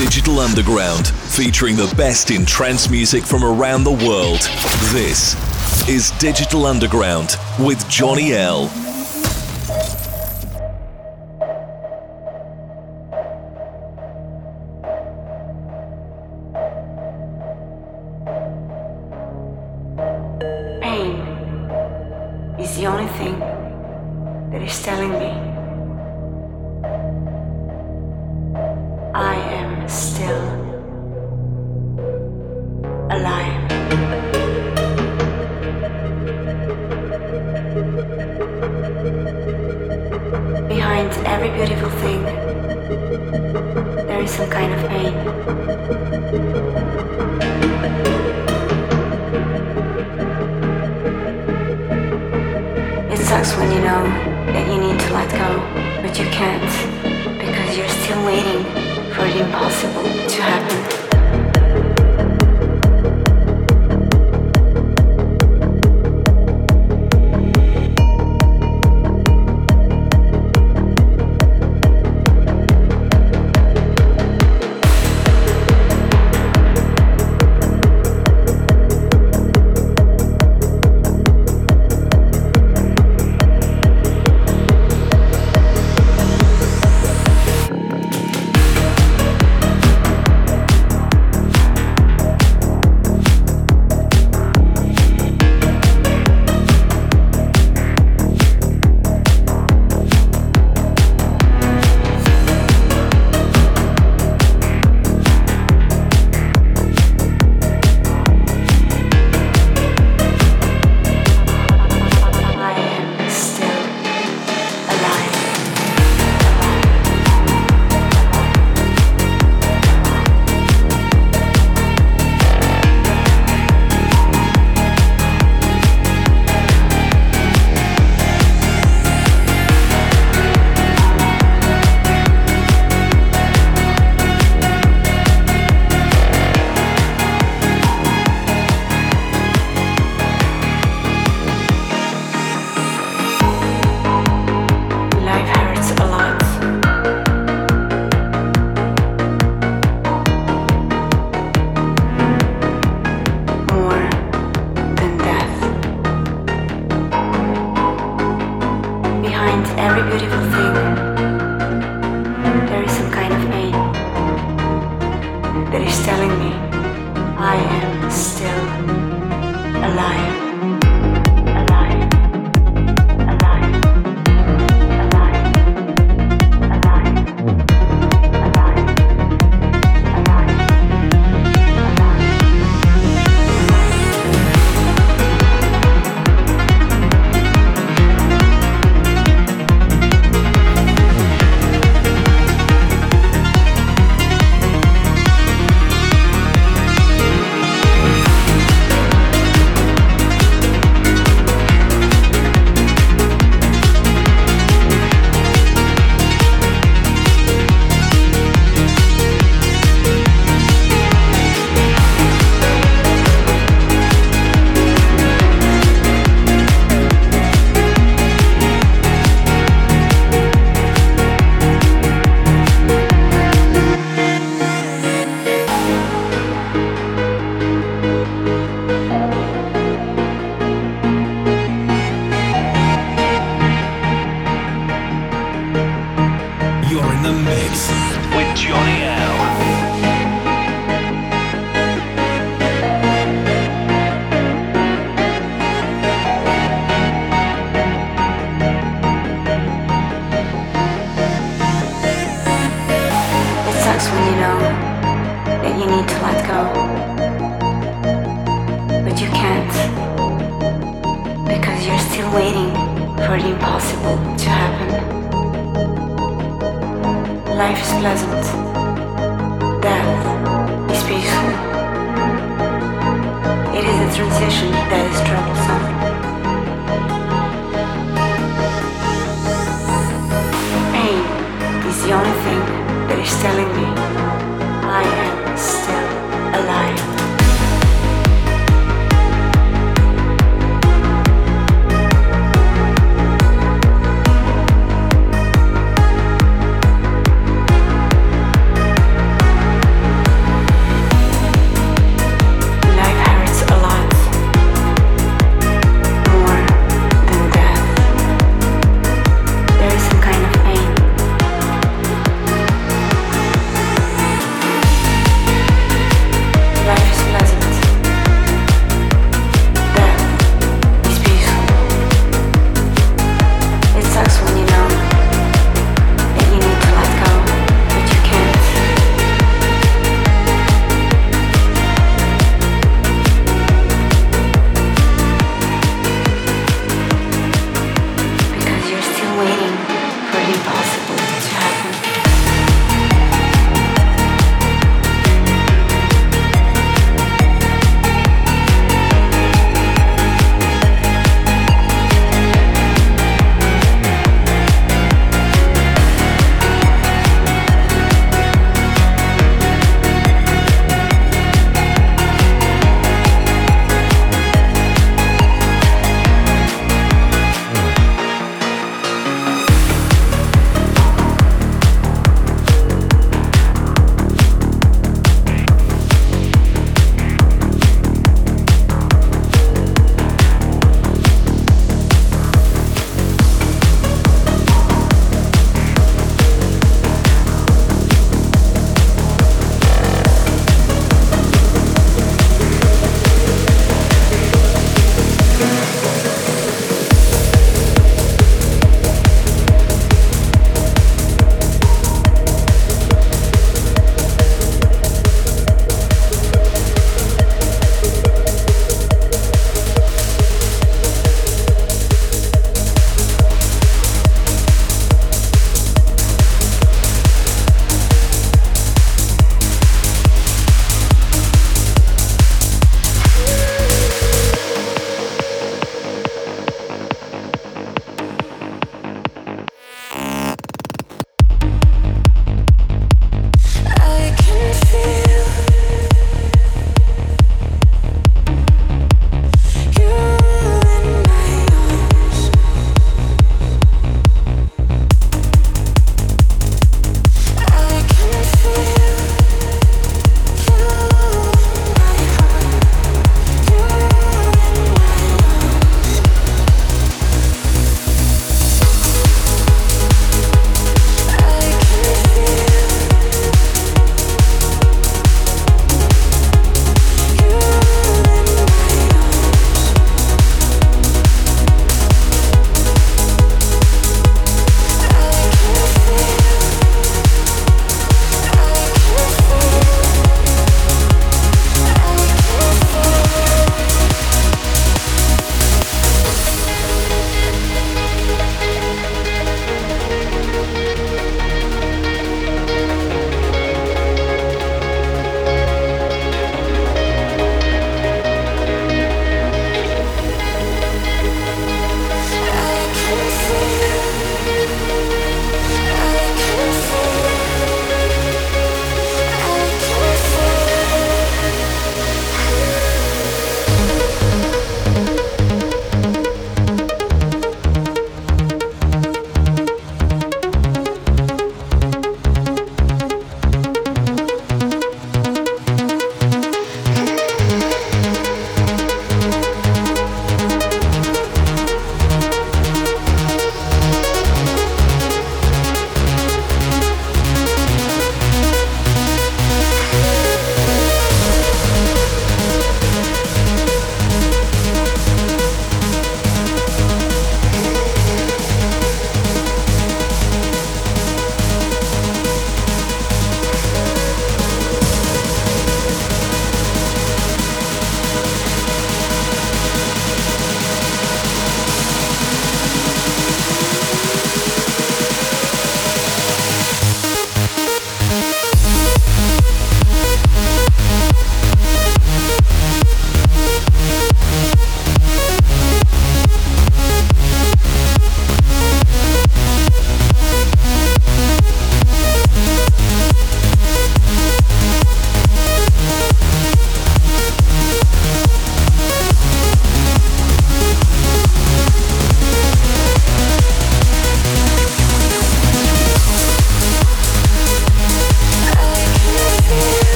Digital Underground, featuring the best in trance music from around the world. This is Digital Underground with Johnny L.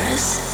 Mars.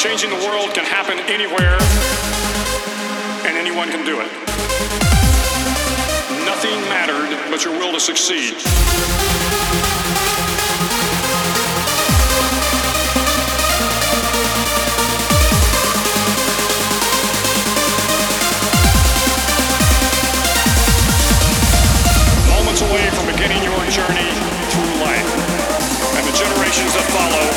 changing the world can happen anywhere, and anyone can do it. Nothing mattered but your will to succeed. Moments away from beginning your journey through life and the generations that follow.